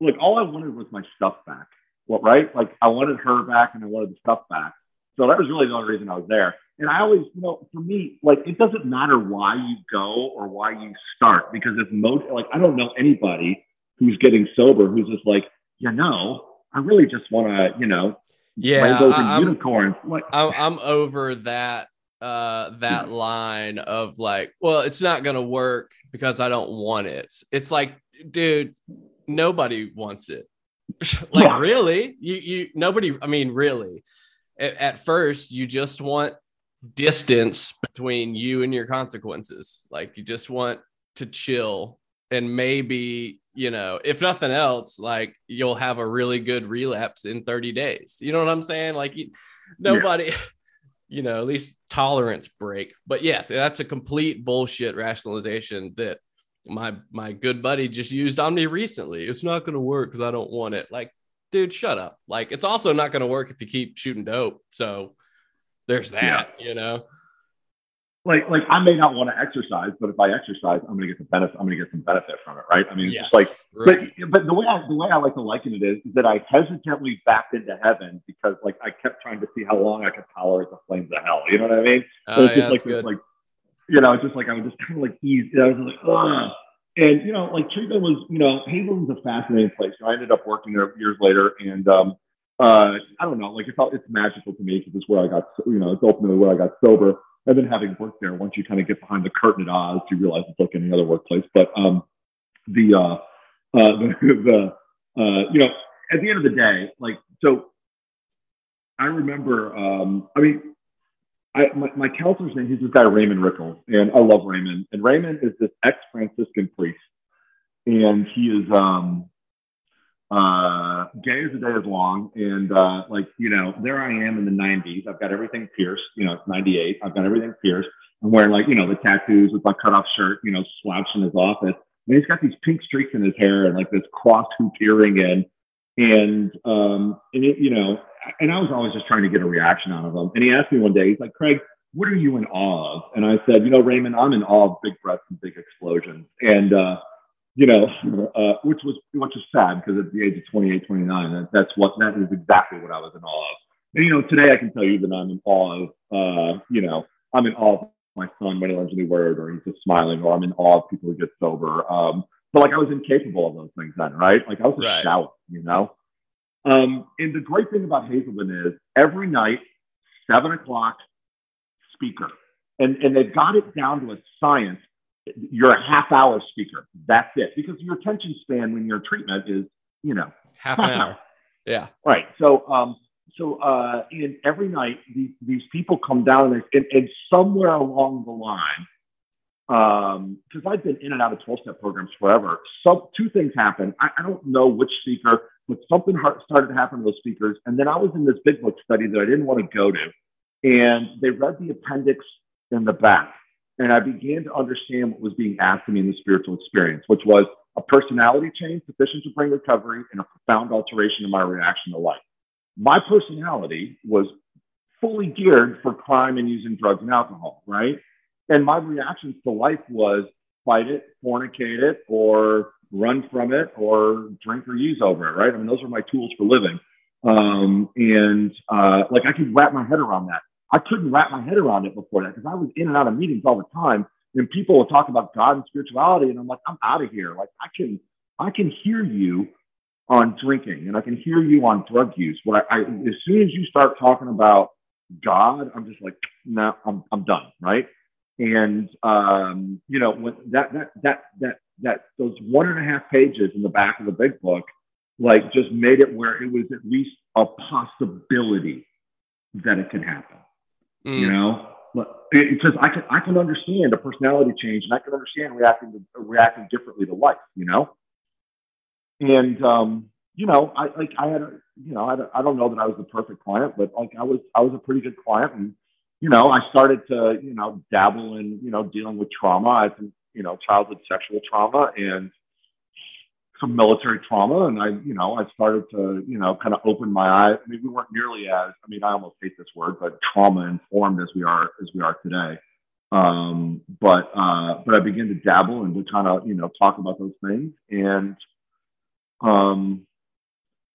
Look, all I wanted was my stuff back. Well, right? Like I wanted her back and I wanted the stuff back. So that was really the only reason I was there. And I always, you know, for me, like it doesn't matter why you go or why you start because it's most like I don't know anybody who's getting sober who's just like, you know, I really just want to, you know, yeah, and I'm, unicorns. Like, I'm, I'm over that uh that line of like, well, it's not gonna work because I don't want it. It's like, dude, nobody wants it. like yeah. really, you you nobody. I mean, really. At, at first, you just want distance between you and your consequences. Like you just want to chill and maybe you know if nothing else like you'll have a really good relapse in 30 days. You know what i'm saying? Like nobody yeah. you know at least tolerance break. But yes that's a complete bullshit rationalization that my my good buddy just used on me recently. It's not going to work because i don't want it. Like dude shut up. Like it's also not going to work if you keep shooting dope. So there's that yeah. you know like like I may not want to exercise, but if I exercise, I'm gonna get some benefit. I'm gonna get some benefit from it, right? I mean, yes, it's like, right. but but the way I the way I like to liken it is, is that I hesitantly backed into heaven because like I kept trying to see how long I could tolerate the flames of hell. You know what I mean? Uh, it's yeah, just like like you know, it's just like I was just kind of like easy. I was like, Ugh. and you know, like treatment was, you know, Hazelden's a fascinating place. So I ended up working there years later, and um, uh, I don't know, like it's felt it's magical to me because it's where I got, you know, it's ultimately where I got sober and then having worked there, once you kind of get behind the curtain at Oz, you realize it's like any other workplace. But um, the, uh, uh, the, the uh, you know, at the end of the day, like, so I remember, um, I mean, I, my, my counselor's name, he's this guy, Raymond Rickles, and I love Raymond. And Raymond is this ex Franciscan priest, and he is, um, uh, gay as the day is long. And uh, like, you know, there I am in the 90s. I've got everything pierced. You know, it's 98. I've got everything pierced. I'm wearing like, you know, the tattoos with my cutoff shirt, you know, slouched in his office. And he's got these pink streaks in his hair and like this cross hoop earring in. And, um, and it, you know, and I was always just trying to get a reaction out of him. And he asked me one day, he's like, Craig, what are you in awe of? And I said, you know, Raymond, I'm in awe of big breaths and big explosions. And, uh, you know, uh, which was which is sad because at the age of 28, 29, that, that's what that is exactly what I was in awe of. And you know, today I can tell you that I'm in awe of, uh, you know, I'm in awe of my son when he learns a new word, or he's just smiling, or I'm in awe of people who get sober. Um, but like I was incapable of those things then, right? Like I was a right. shout, you know. Um, and the great thing about Hazelden is every night, seven o'clock, speaker, and and they've got it down to a science you're a half hour speaker. That's it. Because your attention span when you're in treatment is, you know, half, half an hour. hour. Yeah. Right. So, um, so, uh, and every night these, these people come down and, and, and somewhere along the line, um, because I've been in and out of 12 step programs forever. So two things happened. I, I don't know which speaker, but something started to happen to those speakers. And then I was in this big book study that I didn't want to go to. And they read the appendix in the back and I began to understand what was being asked of me in the spiritual experience, which was a personality change sufficient to bring recovery and a profound alteration in my reaction to life. My personality was fully geared for crime and using drugs and alcohol, right? And my reactions to life was fight it, fornicate it, or run from it, or drink or use over it, right? I mean, those are my tools for living. Um, and uh, like I could wrap my head around that. I couldn't wrap my head around it before that because I was in and out of meetings all the time. And people would talk about God and spirituality, and I'm like, I'm out of here. Like I can, I can hear you on drinking, and I can hear you on drug use. What I, I as soon as you start talking about God, I'm just like, no, I'm, I'm done, right? And um, you know, when that that that that that those one and a half pages in the back of the big book, like, just made it where it was at least a possibility that it could happen. Mm. You know, just I can I can understand a personality change, and I can understand reacting to, reacting differently to life. You know, and um, you know, I like I had a you know I, I don't know that I was the perfect client, but like I was I was a pretty good client, and you know I started to you know dabble in you know dealing with trauma. I think you know childhood sexual trauma and some military trauma and I, you know, I started to, you know, kind of open my eyes. I mean, we weren't nearly as, I mean, I almost hate this word, but trauma informed as we are, as we are today. Um, but, uh, but I began to dabble and to kind of, you know, talk about those things. And, um,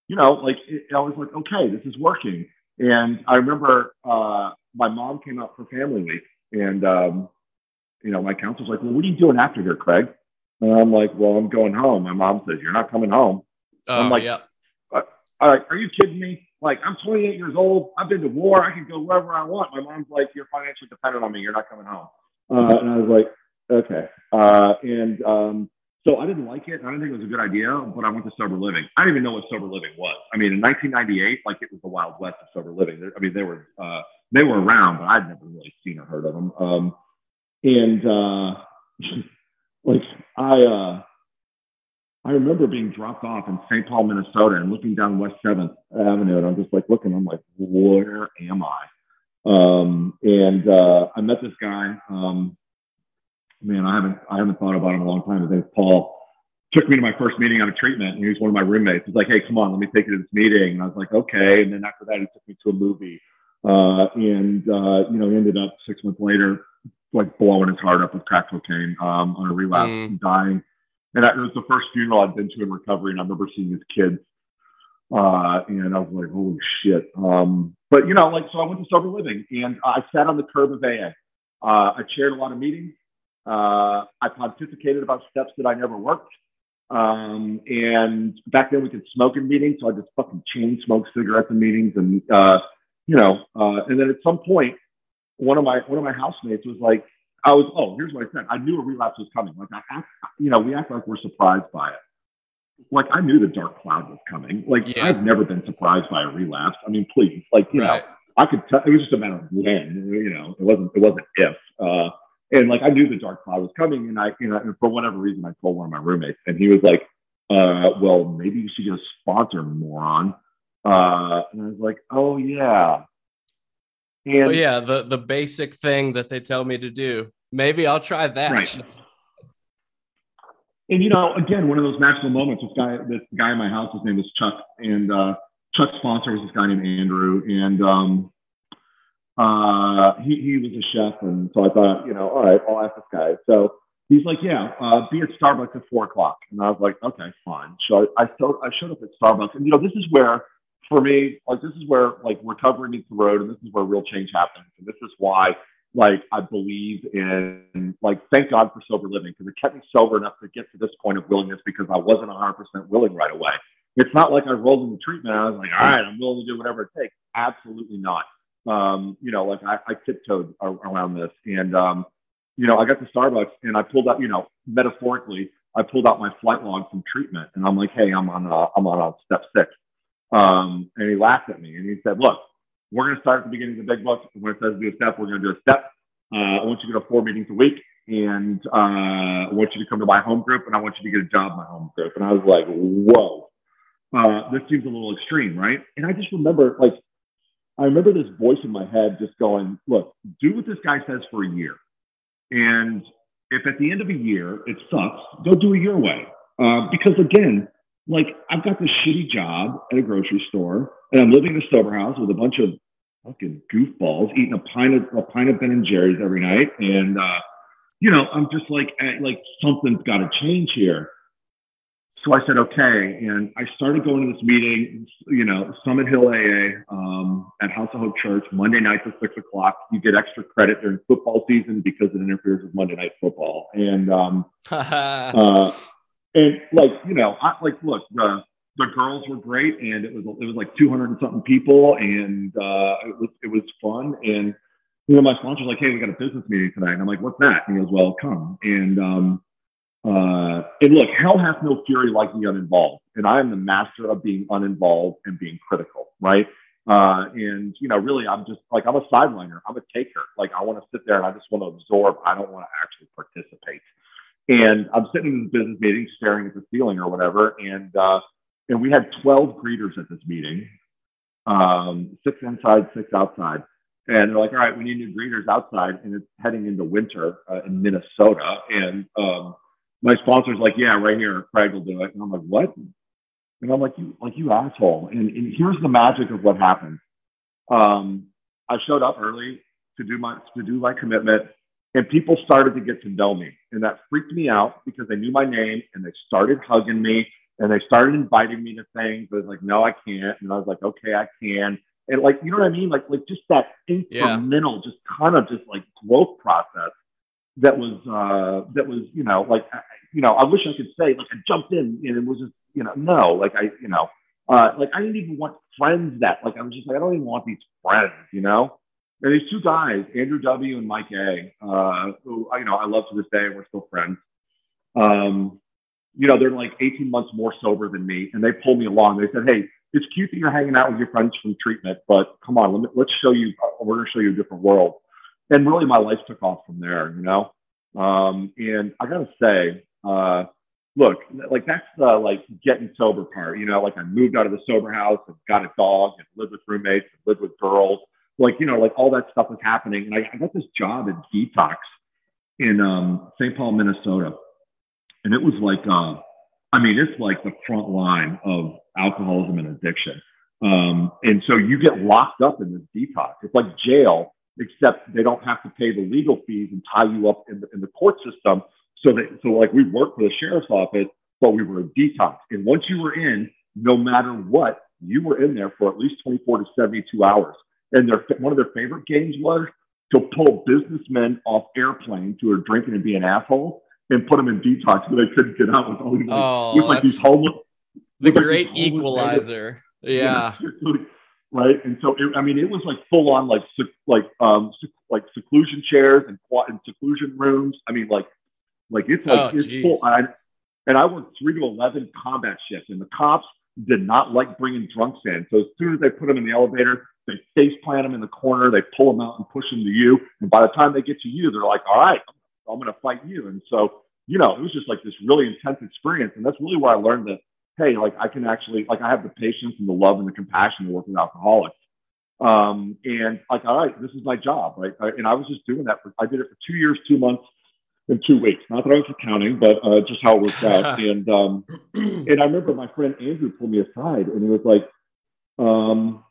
you know, like it, I was like, okay, this is working. And I remember, uh, my mom came out for family week and, um, you know, my counselor's like, well, what are you doing after here, Craig? And I'm like, well, I'm going home. My mom says, you're not coming home. Oh, I'm like, yeah. Uh, are you kidding me? Like, I'm 28 years old. I've been to war. I can go wherever I want. My mom's like, you're financially dependent on me. You're not coming home. Uh, and I was like, okay. Uh, and um, So I didn't like it. I didn't think it was a good idea, but I went to sober living. I didn't even know what sober living was. I mean, in 1998, like it was the wild west of sober living. I mean, they were uh, they were around, but I'd never really seen or heard of them. Um, and uh, like I uh, I remember being dropped off in St. Paul, Minnesota, and looking down West Seventh Avenue, and I'm just like looking. I'm like, where am I? Um, and uh, I met this guy. Um, man, I haven't I haven't thought about him in a long time. His name's Paul. Took me to my first meeting out of treatment, and he was one of my roommates. He's like, "Hey, come on, let me take you to this meeting." And I was like, "Okay." And then after that, he took me to a movie, uh, and uh, you know, ended up six months later, like blowing his heart up with crack cocaine um, on a relapse mm. and dying. And that was the first funeral I'd been to in recovery, and I remember seeing his kids. Uh, and I was like, holy shit. Um, but you know, like, so I went to sober living and I sat on the curb of AA. Uh, I chaired a lot of meetings. Uh, I pontificated about steps that I never worked. Um, and back then we could smoke in meetings, so I just fucking chain smoke cigarettes in meetings, and uh, you know, uh, and then at some point, one of my one of my housemates was like, I was, oh, here's what I said. I knew a relapse was coming. Like I act, you know, we act like we're surprised by it. Like I knew the dark cloud was coming. Like yeah. I've never been surprised by a relapse. I mean, please, like you right. know, I could tell it was just a matter of when. You know, it wasn't it wasn't if. Uh, and like I knew the dark cloud was coming, and I, you know, and for whatever reason, I told one of my roommates, and he was like, uh, "Well, maybe you should get a sponsor, moron." Uh, and I was like, "Oh yeah." And well, yeah, the the basic thing that they tell me to do. Maybe I'll try that. Right. And you know, again, one of those magical moments. This guy, this guy in my house, his name is Chuck, and uh, Chuck's sponsor was this guy named Andrew, and um, uh, he, he was a chef. And so I thought, you know, all right, I'll ask this guy. So he's like, yeah, uh, be at Starbucks at four o'clock. And I was like, okay, fine. So I, I, showed, I showed up at Starbucks. And, you know, this is where, for me, like, this is where, like, recovery meets the road. And this is where real change happens. And this is why, like, I believe in, like, thank God for sober living because it kept me sober enough to get to this point of willingness because I wasn't 100% willing right away. It's not like I rolled into treatment. I was like, all right, I'm willing to do whatever it takes. Absolutely not um, you know, like I, I tiptoed around this. And, um, you know, I got to Starbucks and I pulled out, you know, metaphorically, I pulled out my flight log from treatment and I'm like, hey, I'm on, uh, I'm on uh, step six. Um, and he laughed at me and he said, look, we're going to start at the beginning of the big book. When it says do a step, we're going to do a step. Uh, I want you to go to four meetings a week and uh, I want you to come to my home group and I want you to get a job in my home group. And I was like, whoa, uh, this seems a little extreme, right? And I just remember like I remember this voice in my head just going, look, do what this guy says for a year. And if at the end of a year it sucks, go do it your way. Uh, because again, like I've got this shitty job at a grocery store and I'm living in a sober house with a bunch of fucking goofballs eating a pint of a pint of Ben and Jerry's every night. And, uh, you know, I'm just like, eh, like something's got to change here so I said, okay. And I started going to this meeting, you know, Summit Hill AA um, at House of Hope Church, Monday nights at six o'clock. You get extra credit during football season because it interferes with Monday night football. And, um, uh, and like, you know, I, like, look, the, the girls were great and it was, it was like 200 and something people and uh, it was, it was fun. And, you know, my sponsor's like, hey, we got a business meeting tonight. And I'm like, what's that? And he goes, well, come. And, um, uh, and look, hell has no fury like the uninvolved. And I am the master of being uninvolved and being critical, right? Uh, and, you know, really, I'm just like, I'm a sideliner. I'm a taker. Like, I want to sit there and I just want to absorb. I don't want to actually participate. And I'm sitting in the business meeting, staring at the ceiling or whatever. And, uh, and we had 12 greeters at this meeting, um, six inside, six outside. And they're like, all right, we need new greeters outside. And it's heading into winter uh, in Minnesota. And, um, my sponsor's like, yeah, right here, Craig will do it. And I'm like, what? And I'm like, you, like you asshole. And, and here's the magic of what happened. Um, I showed up early to do my to do my commitment, and people started to get to know me, and that freaked me out because they knew my name and they started hugging me and they started inviting me to things. I was like, no, I can't, and I was like, okay, I can. And like, you know what I mean? Like, like just that incremental, yeah. just kind of just like growth process that was uh, that was you know like you know I wish I could say like I jumped in and it was just you know no like I you know uh, like I didn't even want friends that like I was just like I don't even want these friends you know and these two guys Andrew W and Mike A uh, who you know I love to this day we're still friends um, you know, they're like 18 months more sober than me, and they pulled me along. They said, "Hey, it's cute that you're hanging out with your friends from treatment, but come on, let me, let's show you. We're going to show you a different world." And really, my life took off from there. You know, um, and I got to say, uh, look, like that's the like getting sober part. You know, like I moved out of the sober house and got a dog and lived with roommates and lived with girls. Like you know, like all that stuff was happening, and I, I got this job in detox in um, St. Paul, Minnesota, and it was like, uh, I mean, it's like the front line of alcoholism and addiction. Um, and so you get locked up in this detox. It's like jail, except they don't have to pay the legal fees and tie you up in the, in the court system so that, so like we worked for the sheriff's office, but we were a detox. And once you were in, no matter what, you were in there for at least 24 to 72 hours. And their, one of their favorite games was to pull businessmen off airplanes who are drinking and being assholes and put them in detox so they couldn't get out with all these, oh, with like these homeless. The great like equalizer. Yeah. yeah. right. And so, it, I mean, it was like full on like, like, um, like seclusion chairs and, and seclusion rooms. I mean, like like it's like oh, it's geez. full. I, and I worked three to eleven combat shifts, and the cops did not like bringing drunks in. So as soon as they put them in the elevator, they face plant them in the corner, they pull them out and push them to you. And by the time they get to you, they're like, "All right, I'm going to fight you." And so you know, it was just like this really intense experience, and that's really where I learned that hey, like I can actually like I have the patience and the love and the compassion to work with alcoholics. Um, and like, all right, this is my job, right? And I was just doing that. For, I did it for two years, two months and two weeks. Not that I was accounting, but uh, just how it worked out. and um, and I remember my friend Andrew pulled me aside and he was like, um,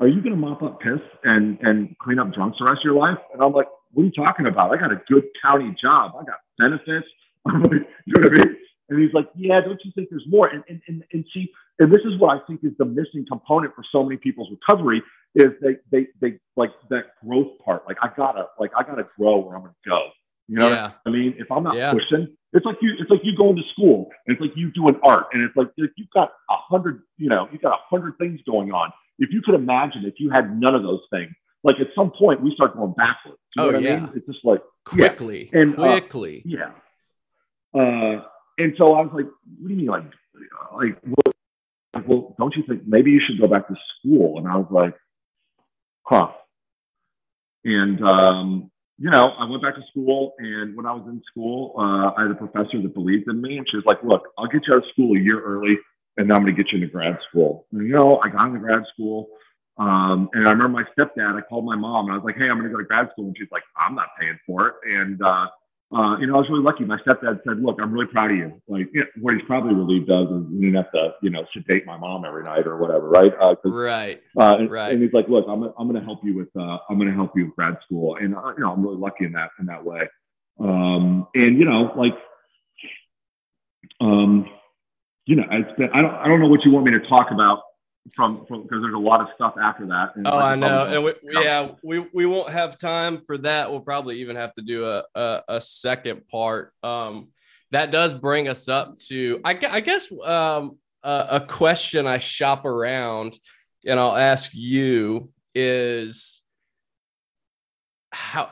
"Are you going to mop up piss and and clean up drunks the rest of your life?" And I'm like, "What are you talking about? I got a good county job. I got benefits. I'm like, you know what I mean?" And he's like, "Yeah, don't you think there's more?" And and and, and see, and this is what I think is the missing component for so many people's recovery is they they they like that growth part. Like I gotta like I gotta grow where I'm gonna go. You know yeah. I mean? If I'm not yeah. pushing, it's like you it's like you going to school and it's like you doing art and it's like you've got a hundred, you know, you've got a hundred things going on. If you could imagine if you had none of those things, like at some point we start going backwards. You know oh, yeah. I mean? It's just like quickly. Yeah. And quickly. Uh, yeah. Uh and so I was like, what do you mean like like well, well, don't you think maybe you should go back to school? And I was like, huh. And um you know, I went back to school, and when I was in school, uh, I had a professor that believed in me, and she was like, "Look, I'll get you out of school a year early, and I'm going to get you into grad school." And, you know, I got into grad school, um, and I remember my stepdad. I called my mom, and I was like, "Hey, I'm going to go to grad school," and she's like, "I'm not paying for it." And uh, uh, you know, I was really lucky. My stepdad said, "Look, I'm really proud of you." Like, you know, what he's probably relieved of is you didn't have to, you know, sedate my mom every night or whatever, right? Uh, right. Uh, and, right. And he's like, "Look, I'm, I'm going to help you with, uh, I'm going to help you with grad school," and uh, you know, I'm really lucky in that in that way. Um, and you know, like, um, you know, it's been, I don't, I don't know what you want me to talk about from because there's a lot of stuff after that. oh, I know, and we, yeah, we we won't have time for that. We'll probably even have to do a a, a second part. Um, that does bring us up to I, I guess um a, a question I shop around, and I'll ask you is how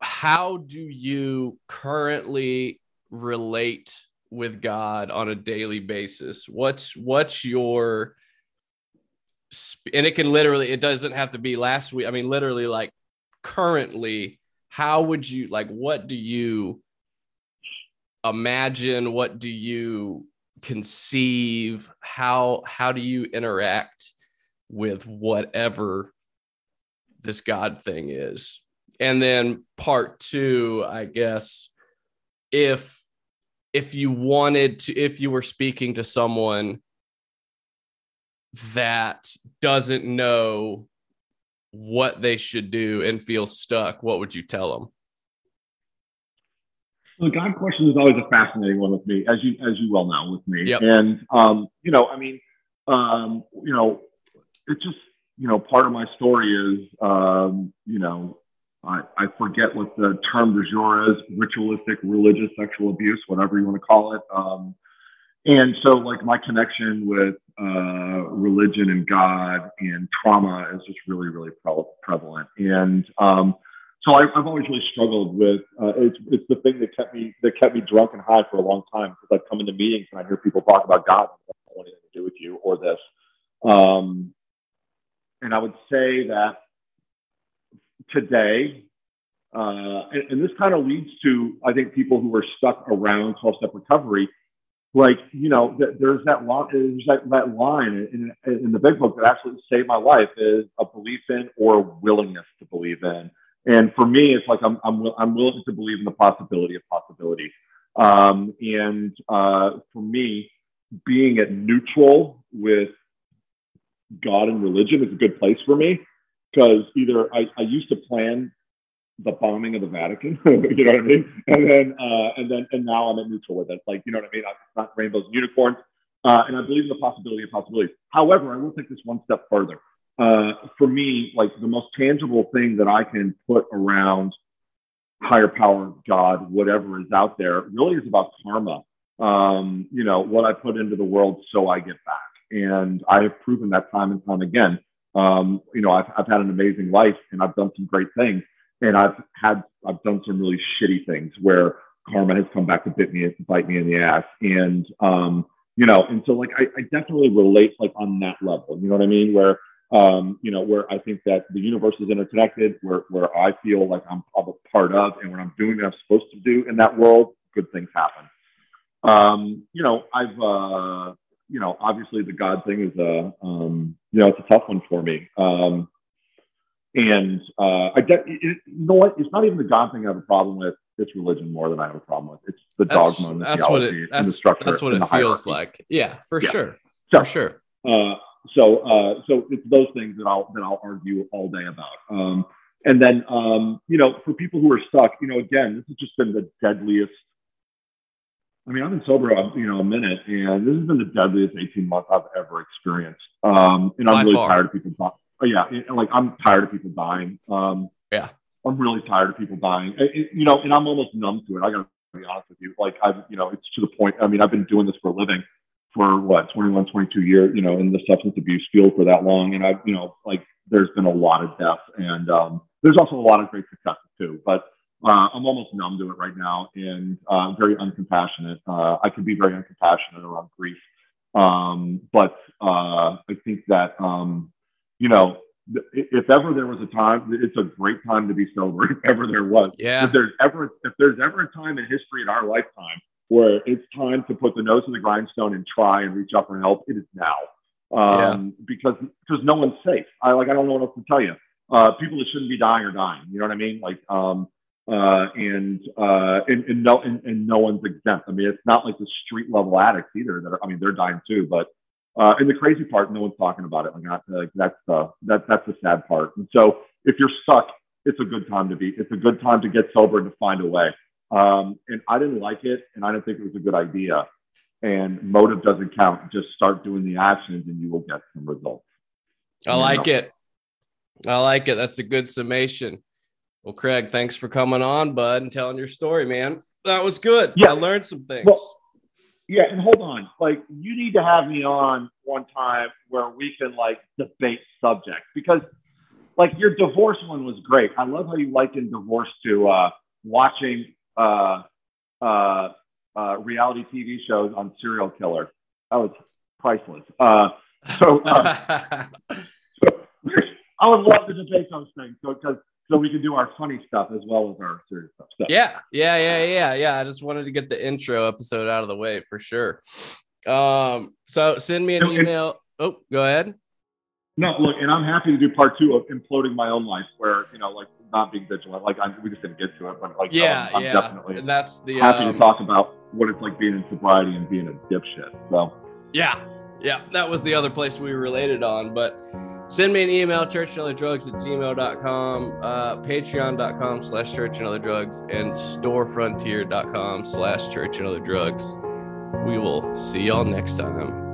how do you currently relate with God on a daily basis? What's what's your and it can literally it doesn't have to be last week i mean literally like currently how would you like what do you imagine? What do you conceive? How how do you interact with whatever this god thing is? And then part 2 i guess if if you wanted to if you were speaking to someone that doesn't know what they should do and feel stuck, what would you tell them? The God question is always a fascinating one with me, as you as you well know with me. Yep. And um, you know, I mean, um, you know, it's just you know, part of my story is um, you know, I, I forget what the term du jour is, ritualistic religious sexual abuse, whatever you want to call it. Um, and so like my connection with uh, religion and god and trauma is just really really pre- prevalent and um, so I, have always really struggled with uh, it's it's the thing that kept me that kept me drunk and high for a long time because I'd come into meetings and I hear people talk about God. I don't want anything to do with you or this. Um, and I would say that today, uh, and, and, this kind of leads to I think people who are stuck around 12 step recovery. Like you know, th- there's that line. There's that, that line in, in the big book that absolutely saved my life is a belief in or willingness to believe in. And for me, it's like I'm I'm I'm willing to believe in the possibility of possibilities. Um, and uh, for me, being at neutral with God and religion is a good place for me because either I, I used to plan the bombing of the Vatican, you know what I mean, and then uh, and then and now I'm at neutral with it. Like you know what I mean? It's not rainbows and unicorns, uh, and I believe in the possibility of possibilities. However, I will take this one step further uh, for me, like the most tangible thing that I can put around higher power, God, whatever is out there, really is about karma. Um, you know, what I put into the world, so I get back. And I have proven that time and time again. Um, you know, I've, I've had an amazing life and I've done some great things. And I've had, I've done some really shitty things where karma has come back to bit me, and bite me in the ass. And, um, you know, and so like I, I definitely relate like on that level. You know what I mean? Where um, you know, where I think that the universe is interconnected, where, where I feel like I'm a part of, and when I'm doing what I'm supposed to do in that world, good things happen. Um, you know, I've, uh, you know, obviously the God thing is a, um, you know, it's a tough one for me. Um, and uh, I get, it, you know what? It's not even the God thing I have a problem with. It's religion more than I have a problem with. It's the that's, dogma and the that's what it, and the structure. That's what it feels like. Yeah, for yeah. sure. So, for sure. Uh, so, uh, so it's those things that I'll that I'll argue all day about. Um, and then, um, you know, for people who are stuck, you know, again, this has just been the deadliest. I mean, I've been sober, you know, a minute, and this has been the deadliest 18 months I've ever experienced. Um, and I'm By really far. tired of people dying. Oh, yeah, and, like I'm tired of people dying. Um, yeah, I'm really tired of people dying. It, it, you know, and I'm almost numb to it. I got to be honest with you. Like I've, you know, it's to the point. I mean, I've been doing this for a living for what 21 22 years you know in the substance abuse field for that long and i've you know like there's been a lot of death and um, there's also a lot of great successes too but uh, i'm almost numb to it right now and uh, very uncompassionate uh, i can be very uncompassionate around grief um, but uh, i think that um, you know if ever there was a time, it's a great time to be sober. If ever there was, yeah. If there's ever if there's ever a time in history in our lifetime where it's time to put the nose in the grindstone and try and reach out for help, it is now. Um, yeah. because because no one's safe. I like I don't know what else to tell you. Uh, people that shouldn't be dying are dying. You know what I mean? Like um, uh, and, uh, and and no and, and no one's exempt. I mean, it's not like the street level addicts either. That are, I mean, they're dying too. But uh, and the crazy part, no one's talking about it. Like, not, like that's the that that's the sad part. And so if you're stuck, it's a good time to be. It's a good time to get sober and to find a way. Um, and I didn't like it, and I didn't think it was a good idea. And motive doesn't count. Just start doing the actions, and you will get some results. I like know? it. I like it. That's a good summation. Well, Craig, thanks for coming on, bud, and telling your story, man. That was good. Yeah. I learned some things. Well, yeah, and hold on. Like, you need to have me on one time where we can like debate subjects because, like, your divorce one was great. I love how you likened divorce to uh, watching uh, uh, uh, reality TV shows on serial killers. That was priceless. Uh, so, uh, so, I would love to debate those things. So, because so we can do our funny stuff as well as our serious stuff. So. Yeah, yeah, yeah, yeah, yeah. I just wanted to get the intro episode out of the way for sure. Um, so send me an and, email. oh, go ahead. No, look, and I'm happy to do part two of imploding my own life, where you know, like not being vigilant. Like I'm, we just didn't get to it, but like yeah, um, I'm yeah. definitely and that's the happy um, to talk about what it's like being in sobriety and being a dipshit. So yeah, yeah, that was the other place we related on. But send me an email, church and other drugs at gmail.com, uh, patreon.com slash church and other drugs, and storefrontier.com slash church and other drugs. We will see y'all next time.